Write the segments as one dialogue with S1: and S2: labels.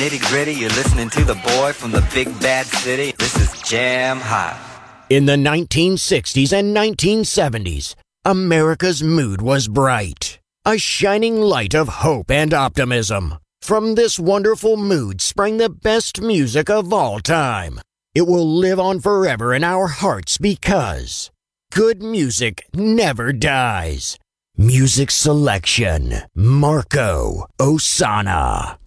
S1: nitty gritty. You're listening to the boy from the big bad city. This is Jam Hot.
S2: In the 1960s and 1970s, America's mood was bright, a shining light of hope and optimism. From this wonderful mood sprang the best music of all time. It will live on forever in our hearts because good music never dies. Music selection Marco
S3: Ossanna.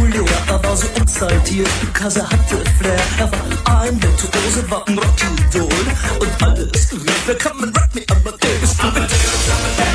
S3: Populär, er war so exaltiert, because er hatte Flair. Er war ein Virtuose, war ein Rockidol. Und alles rief, na kann man Rock me Amadeus. Amadeus, Amadeus, Amadeus,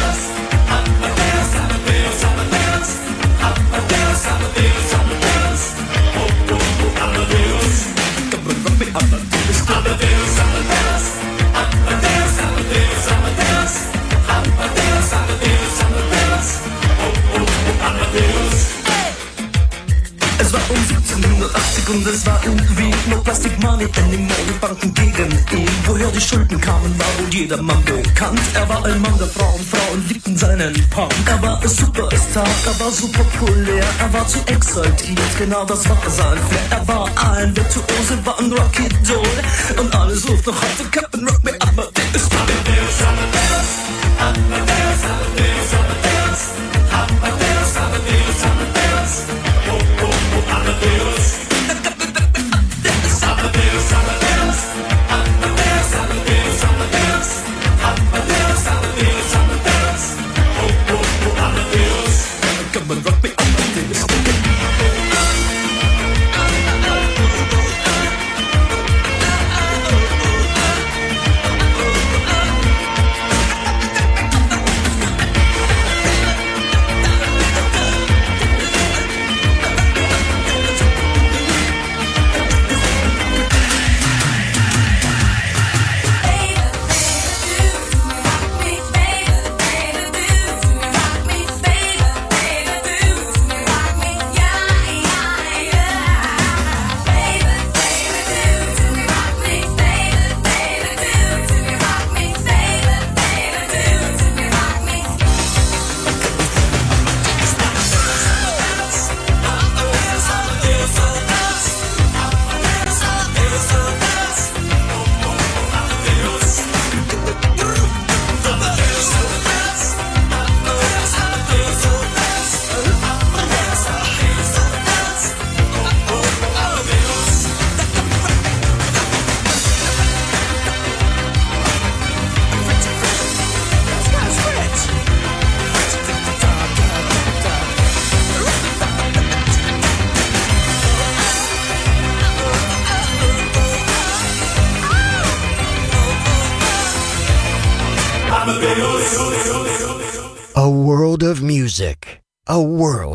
S3: und es war irgendwie no Plastic Money anymore. Die Banken gegen ihn. Woher die Schulden kamen, war wohl jedermann bekannt. Er war ein Mann der Frauen, Frauen liebten seinen Punk. Er war ein Superstar, er war so populär, er war zu exaltiert, genau das war sein Flair. Er war ein Virtuose, war ein Rocky Doll und alles ruft noch heute Captain Rock me Amadeus, Amadeus, Amadeus, Amadeus, Amadeus.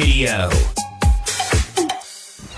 S4: Radio.